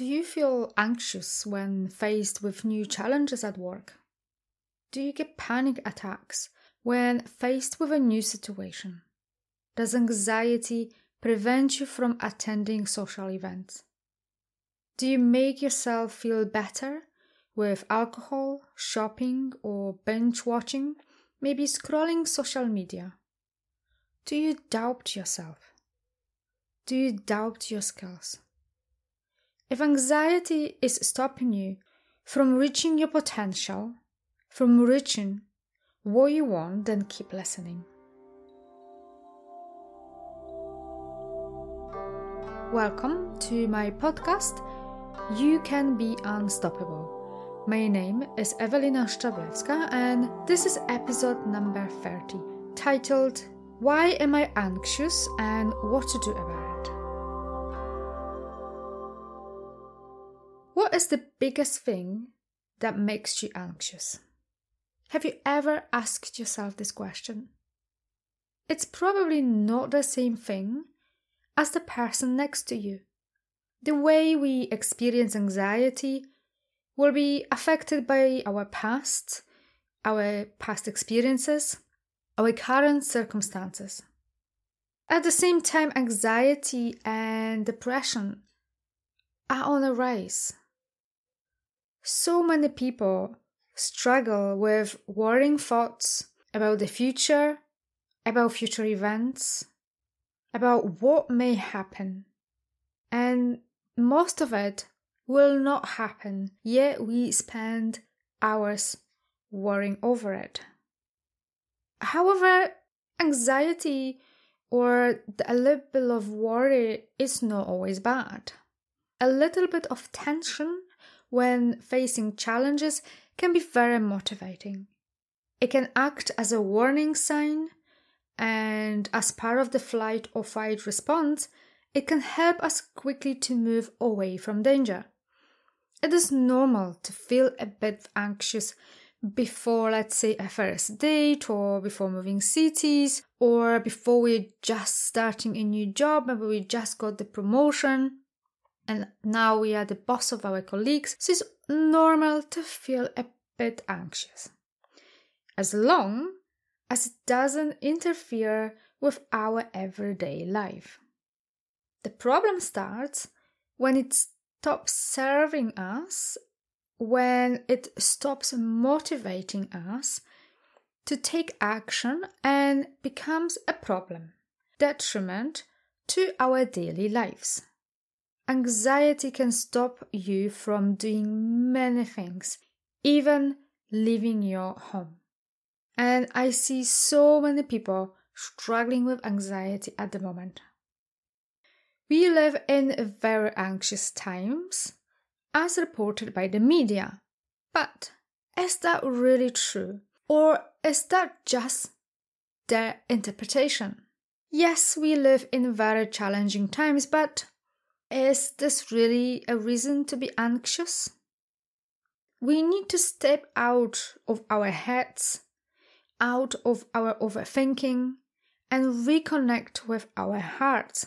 Do you feel anxious when faced with new challenges at work? Do you get panic attacks when faced with a new situation? Does anxiety prevent you from attending social events? Do you make yourself feel better with alcohol, shopping, or binge watching, maybe scrolling social media? Do you doubt yourself? Do you doubt your skills? If anxiety is stopping you from reaching your potential, from reaching what you want, then keep listening. Welcome to my podcast, You Can Be Unstoppable. My name is Evelina Szczeblewska, and this is episode number 30, titled Why Am I Anxious and What to Do About It. What is the biggest thing that makes you anxious? Have you ever asked yourself this question? It's probably not the same thing as the person next to you. The way we experience anxiety will be affected by our past, our past experiences, our current circumstances. At the same time, anxiety and depression are on a rise. So many people struggle with worrying thoughts about the future, about future events, about what may happen. And most of it will not happen, yet we spend hours worrying over it. However, anxiety or a little bit of worry is not always bad. A little bit of tension when facing challenges can be very motivating. It can act as a warning sign, and as part of the flight or fight response, it can help us quickly to move away from danger. It is normal to feel a bit anxious before, let's say, a first date, or before moving cities, or before we're just starting a new job, maybe we just got the promotion and now we are the boss of our colleagues, so it's normal to feel a bit anxious. As long as it doesn't interfere with our everyday life. The problem starts when it stops serving us, when it stops motivating us to take action and becomes a problem, detriment to our daily lives. Anxiety can stop you from doing many things, even leaving your home. And I see so many people struggling with anxiety at the moment. We live in very anxious times, as reported by the media. But is that really true? Or is that just their interpretation? Yes, we live in very challenging times, but is this really a reason to be anxious? We need to step out of our heads, out of our overthinking, and reconnect with our hearts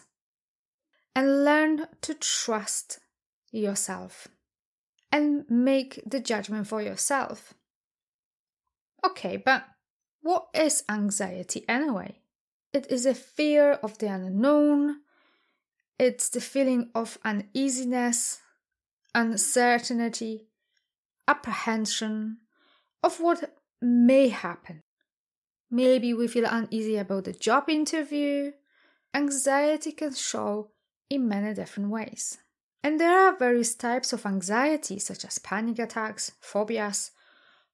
and learn to trust yourself and make the judgment for yourself. Okay, but what is anxiety anyway? It is a fear of the unknown, it's the feeling of uneasiness, uncertainty, apprehension of what may happen. Maybe we feel uneasy about the job interview. Anxiety can show in many different ways. And there are various types of anxiety, such as panic attacks, phobias,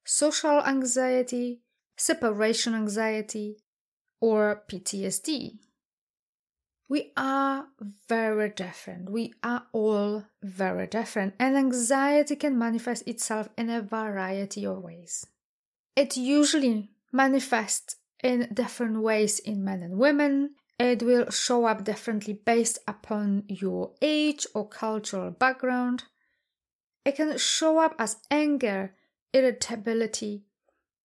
social anxiety, separation anxiety, or PTSD. We are very different. We are all very different, and anxiety can manifest itself in a variety of ways. It usually manifests in different ways in men and women. It will show up differently based upon your age or cultural background. It can show up as anger, irritability,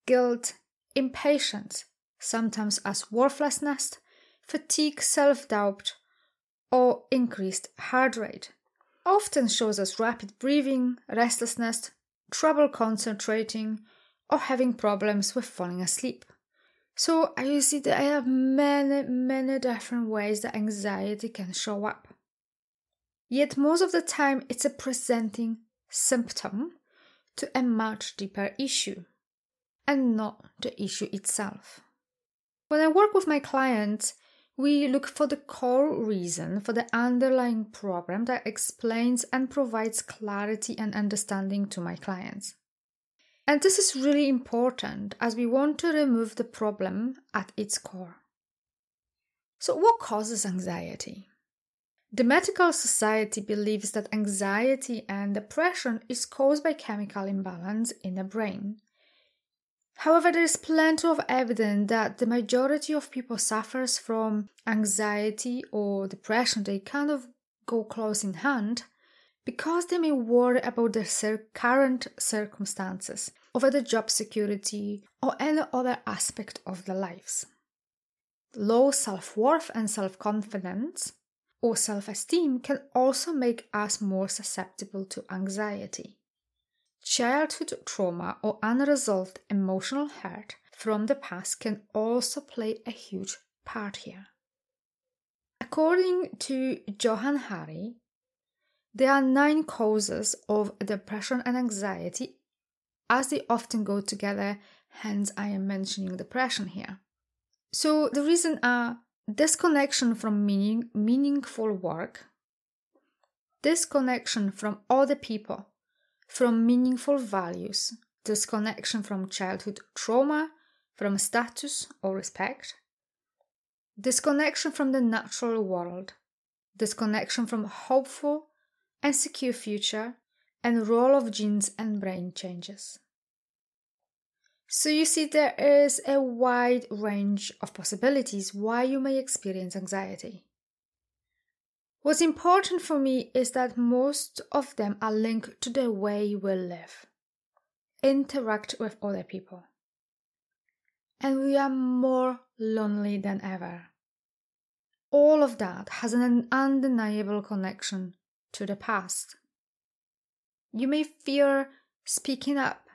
guilt, impatience, sometimes as worthlessness, fatigue, self doubt, or increased heart rate. often shows us rapid breathing, restlessness, trouble concentrating, or having problems with falling asleep. So you see there are many, many different ways that anxiety can show up. Yet most of the time it's a presenting symptom to a much deeper issue and not the issue itself. When I work with my clients, we look for the core reason for the underlying problem that explains and provides clarity and understanding to my clients. And this is really important as we want to remove the problem at its core. So, what causes anxiety? The Medical Society believes that anxiety and depression is caused by chemical imbalance in the brain. However, there is plenty of evidence that the majority of people suffers from anxiety or depression. They kind of go close in hand because they may worry about their current circumstances, over the job security, or any other aspect of their lives. Low self worth and self confidence or self esteem can also make us more susceptible to anxiety. Childhood trauma or unresolved emotional hurt from the past can also play a huge part here. According to Johann Hari, there are nine causes of depression and anxiety, as they often go together, hence, I am mentioning depression here. So, the reason are disconnection from meaning, meaningful work, disconnection from other people, from meaningful values, disconnection from childhood trauma, from status or respect, disconnection from the natural world, disconnection from hopeful and secure future, and role of genes and brain changes. So you see there is a wide range of possibilities why you may experience anxiety. What's important for me is that most of them are linked to the way we live, interact with other people. And we are more lonely than ever. All of that has an undeniable connection to the past. You may fear speaking up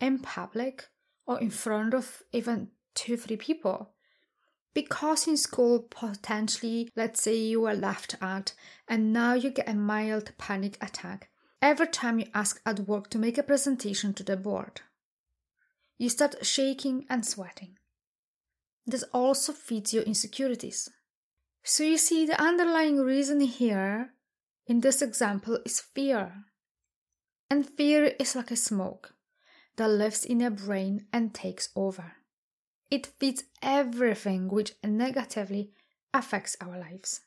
in public or in front of even two, three people. Because in school, potentially, let's say you were laughed at and now you get a mild panic attack every time you ask at work to make a presentation to the board. You start shaking and sweating. This also feeds your insecurities. So you see, the underlying reason here in this example is fear. And fear is like a smoke that lives in your brain and takes over. It feeds everything which negatively affects our lives.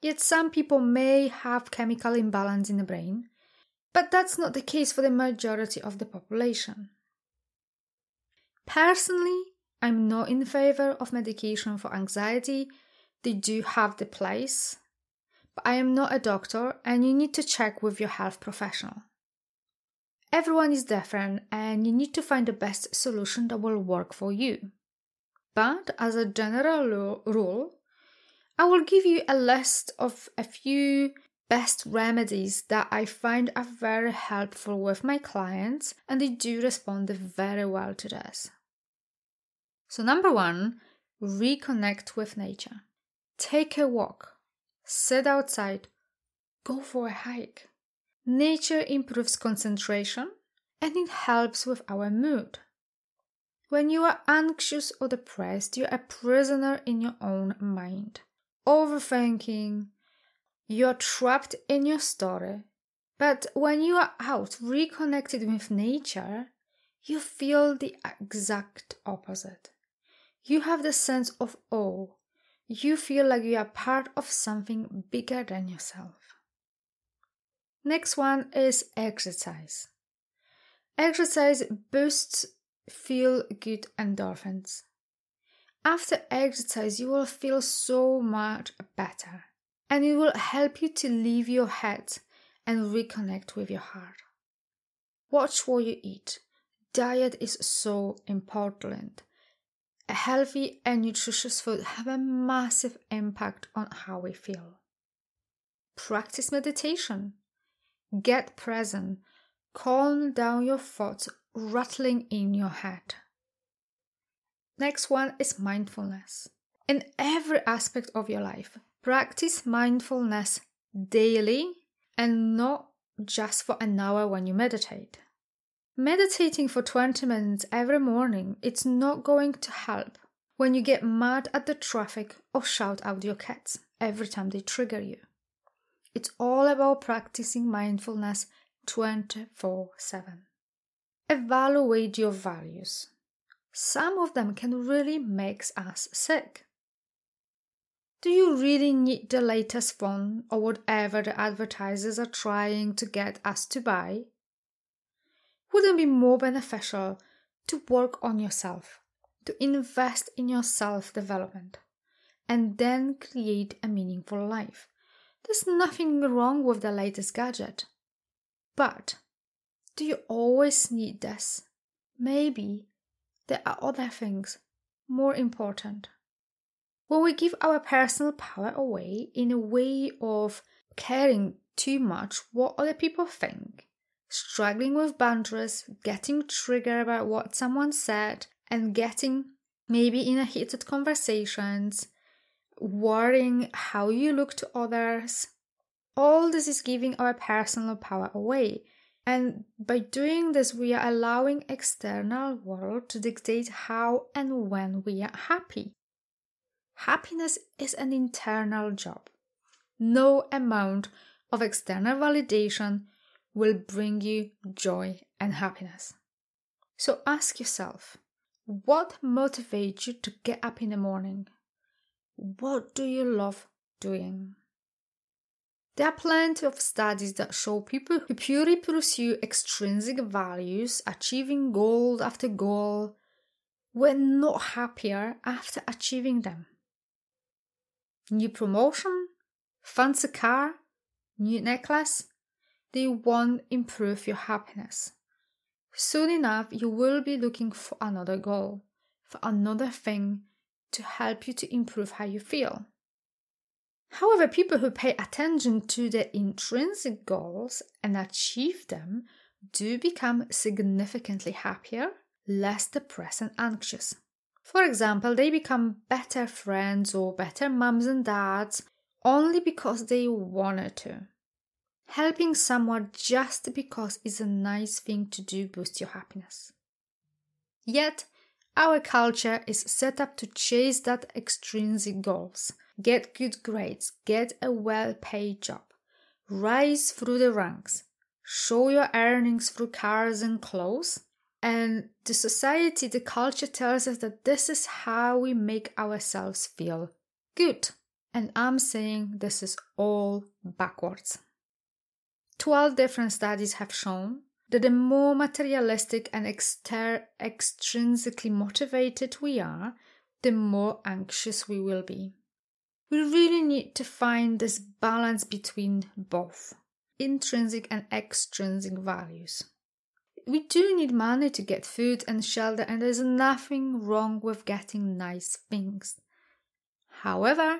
Yet some people may have chemical imbalance in the brain, but that's not the case for the majority of the population. Personally, I'm not in favor of medication for anxiety. They do have the place, but I am not a doctor and you need to check with your health professional. Everyone is different and you need to find the best solution that will work for you. But as a general rule, I will give you a list of a few best remedies that I find are very helpful with my clients and they do respond very well to this. So, number one, reconnect with nature. Take a walk, sit outside, go for a hike. Nature improves concentration and it helps with our mood. When you are anxious or depressed, you're a prisoner in your own mind, overthinking. You're trapped in your story. But when you are out, reconnected with nature, you feel the exact opposite. You have the sense of awe. You feel like you are part of something bigger than yourself. Next one is exercise. Exercise boosts feel good endorphins. After exercise, you will feel so much better and it will help you to leave your head and reconnect with your heart. Watch what you eat. Diet is so important. A healthy and nutritious food have a massive impact on how we feel. Practice meditation Get present. Calm down your thoughts rattling in your head. Next one is mindfulness. In every aspect of your life, practice mindfulness daily and not just for an hour when you meditate. Meditating for 20 minutes every morning, it's not going to help when you get mad at the traffic or shout out your cats every time they trigger you. It's all about practicing mindfulness 24 7. Evaluate your values. Some of them can really make us sick. Do you really need the latest phone or whatever the advertisers are trying to get us to buy? Wouldn't it be more beneficial to work on yourself, to invest in your self development, and then create a meaningful life? There's nothing wrong with the latest gadget. But do you always need this? Maybe there are other things more important. When we give our personal power away in a way of caring too much what other people think, struggling with boundaries, getting triggered about what someone said, and getting maybe in a heated conversations, worrying how you look to others. All this is giving our personal power away. And by doing this, we are allowing external world to dictate how and when we are happy. Happiness is an internal job. No amount of external validation will bring you joy and happiness. So ask yourself what motivates you to get up in the morning? What do you love doing? There are plenty of studies that show people who purely pursue extrinsic values, achieving goal after goal, were not happier after achieving them new promotion, fancy car, new necklace, they won't improve your happiness. Soon enough, you will be looking for another goal, for another thing to help you to improve how you feel. However, people who pay attention to their intrinsic goals and achieve them do become significantly happier, less depressed, and anxious. For example, they become better friends or better mums and dads only because they wanted to. Helping someone just because it's a nice thing to do boosts your happiness. Yet, our culture is set up to chase that extrinsic goals, get good grades, get a well paid job, rise through the ranks, show your earnings through cars and clothes, and the society, the culture tells us that this is how we make ourselves feel good. And I'm saying this is all backwards. 12 different studies have shown that the more materialistic and exter- extrinsically motivated we are, the more anxious we will be. We really need to find this balance between both intrinsic and extrinsic values we do need money to get food and shelter, and there's nothing wrong with getting nice things. However,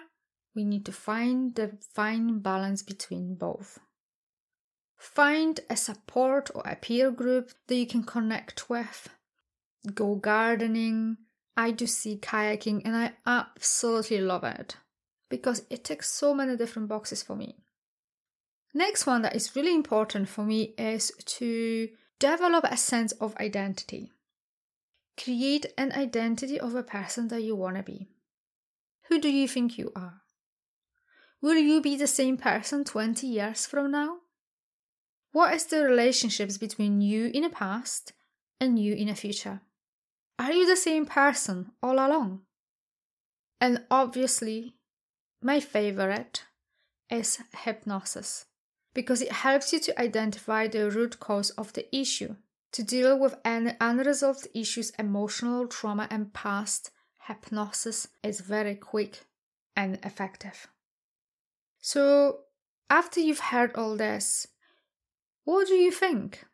we need to find the fine balance between both. Find a support or a peer group that you can connect with. Go gardening. I do sea kayaking and I absolutely love it because it ticks so many different boxes for me. Next one that is really important for me is to Develop a sense of identity. Create an identity of a person that you want to be. Who do you think you are? Will you be the same person 20 years from now? What is the relationships between you in the past and you in the future? Are you the same person all along? And obviously, my favorite is hypnosis because it helps you to identify the root cause of the issue. To deal with any unresolved issues, emotional trauma, and past, hypnosis is very quick and effective. So, after you've heard all this, what do you think?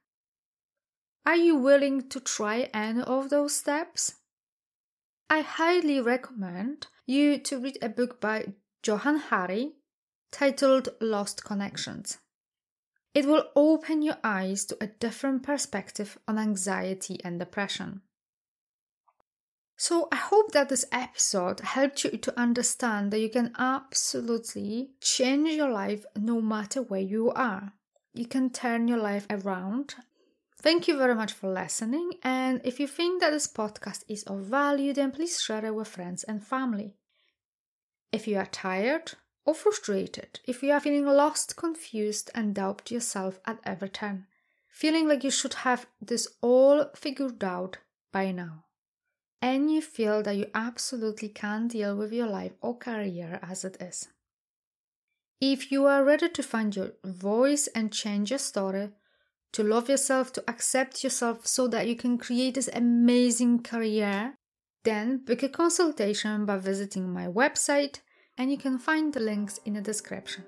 Are you willing to try any of those steps? I highly recommend you to read a book by Johann Hari titled Lost Connections. It will open your eyes to a different perspective on anxiety and depression. So, I hope that this episode helped you to understand that you can absolutely change your life no matter where you are. You can turn your life around. Thank you very much for listening. And if you think that this podcast is of value, then please share it with friends and family. If you are tired or frustrated, if you are feeling lost, confused, and doubt yourself at every turn, feeling like you should have this all figured out by now and you feel that you absolutely can't deal with your life or career as it is. If you are ready to find your voice and change your story, to love yourself, to accept yourself so that you can create this amazing career, then book a consultation by visiting my website and you can find the links in the description.